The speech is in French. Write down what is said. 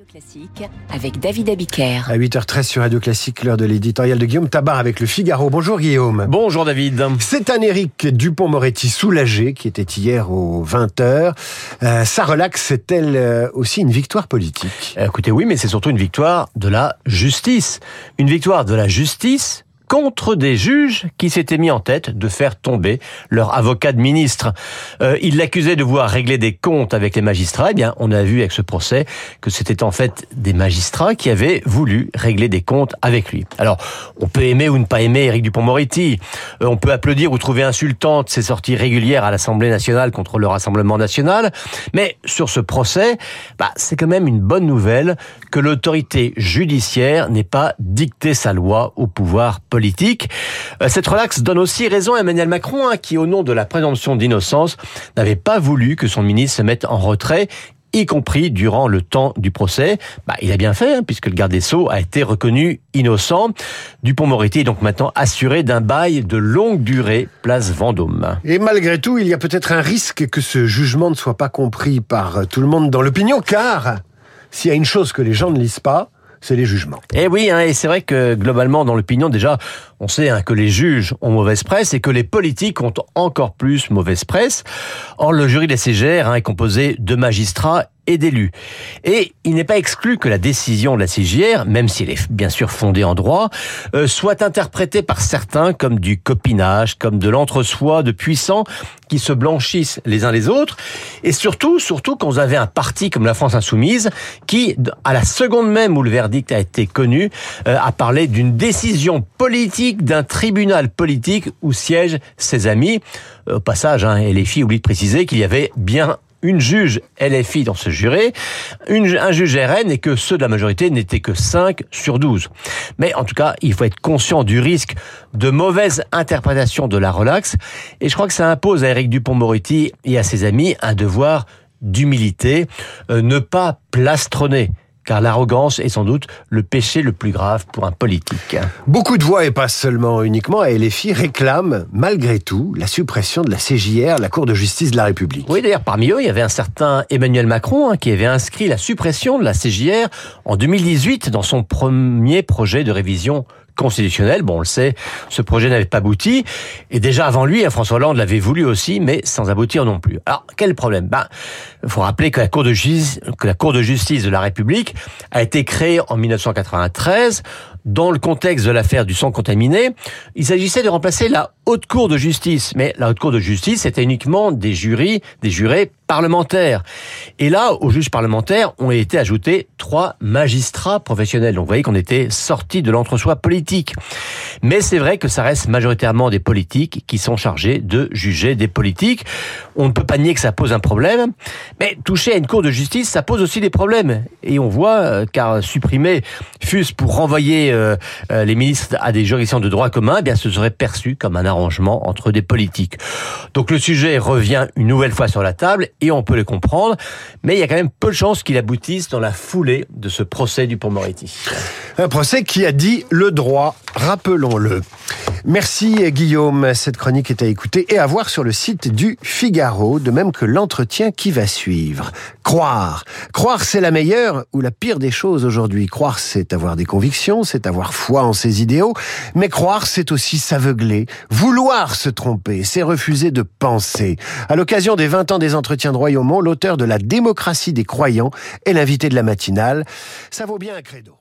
Radio Classique avec David Abiker. À 8h13 sur Radio Classique, l'heure de l'éditorial de Guillaume Tabar avec le Figaro. Bonjour Guillaume. Bonjour David. C'est un Éric Dupont-Moretti soulagé qui était hier aux 20h. Euh, ça relaxe, c'est-elle euh, aussi une victoire politique? Écoutez, oui, mais c'est surtout une victoire de la justice. Une victoire de la justice contre des juges qui s'étaient mis en tête de faire tomber leur avocat de ministre. Euh, ils l'accusaient de vouloir régler des comptes avec les magistrats. Eh bien, on a vu avec ce procès que c'était en fait des magistrats qui avaient voulu régler des comptes avec lui. Alors, on peut aimer ou ne pas aimer Éric Dupont-Moretti. Euh, on peut applaudir ou trouver insultante ses sorties régulières à l'Assemblée nationale contre le Rassemblement national. Mais sur ce procès, bah, c'est quand même une bonne nouvelle que l'autorité judiciaire n'ait pas dicté sa loi au pouvoir politique Euh, cette relaxe donne aussi raison à Emmanuel Macron, hein, qui, au nom de la présomption d'innocence, n'avait pas voulu que son ministre se mette en retrait y compris durant le temps du procès. Bah, il a bien fait, hein, puisque le garde des Sceaux a été reconnu innocent. Dupont-Moretti est donc maintenant assuré d'un bail de longue durée, place Vendôme. Et malgré tout, il y a peut-être un risque que ce jugement ne soit pas compris par tout le monde dans l'opinion, car s'il y a une chose que les gens ne lisent pas, c'est les jugements. Eh oui, hein, et c'est vrai que globalement, dans l'opinion, déjà, on sait hein, que les juges ont mauvaise presse et que les politiques ont encore plus mauvaise presse. Or, le jury des CGR hein, est composé de magistrats et d'élus. Et il n'est pas exclu que la décision de la CGR, même si elle est bien sûr fondée en droit, euh, soit interprétée par certains comme du copinage, comme de l'entre-soi de puissants qui se blanchissent les uns les autres. Et surtout, surtout quand vous avez un parti comme la France Insoumise qui, à la seconde même où le verdict a été connu, euh, a parlé d'une décision politique d'un tribunal politique où siègent ses amis. Au passage, hein, et les filles oublient de préciser qu'il y avait bien une juge LFI dans ce juré, une, un juge RN et que ceux de la majorité n'étaient que 5 sur 12. Mais en tout cas, il faut être conscient du risque de mauvaise interprétation de la relaxe. Et je crois que ça impose à Eric Dupont-Moretti et à ses amis un devoir d'humilité, euh, ne pas plastronner car l'arrogance est sans doute le péché le plus grave pour un politique. Beaucoup de voix, et pas seulement uniquement à LFI, réclament malgré tout la suppression de la CJR, la Cour de justice de la République. Oui, d'ailleurs, parmi eux, il y avait un certain Emmanuel Macron hein, qui avait inscrit la suppression de la CJR en 2018 dans son premier projet de révision constitutionnel. Bon, on le sait, ce projet n'avait pas abouti. Et déjà avant lui, hein, François Hollande l'avait voulu aussi, mais sans aboutir non plus. Alors, quel problème? Ben, faut rappeler que la Cour de justice, que la Cour de justice de la République a été créée en 1993 dans le contexte de l'affaire du sang contaminé. Il s'agissait de remplacer la Haute Cour de justice, mais la Haute Cour de justice c'était uniquement des jurys, des jurés parlementaires. Et là, aux juges parlementaires ont été ajoutés trois magistrats professionnels. Donc vous voyez qu'on était sorti de l'entre-soi politique. Mais c'est vrai que ça reste majoritairement des politiques qui sont chargés de juger des politiques. On ne peut pas nier que ça pose un problème, mais toucher à une cour de justice, ça pose aussi des problèmes. Et on voit, euh, car supprimer fût-ce pour renvoyer euh, euh, les ministres à des juridictions de droit commun, eh bien ce serait perçu comme un arrangement entre des politiques. Donc le sujet revient une nouvelle fois sur la table et on peut le comprendre, mais il y a quand même peu de chances qu'il aboutisse dans la foulée de ce procès du Pont-Moretti. Un procès qui a dit le droit, rappelons-le. Merci Guillaume, cette chronique est à écouter et à voir sur le site du Figaro, de même que l'entretien qui va suivre. Croire. Croire c'est la meilleure ou la pire des choses aujourd'hui. Croire c'est avoir des convictions, c'est avoir foi en ses idéaux, mais croire c'est aussi s'aveugler, vouloir se tromper, c'est refuser de penser. À l'occasion des 20 ans des entretiens de Royaumont, l'auteur de La démocratie des croyants est l'invité de la matinale. Ça vaut bien un credo.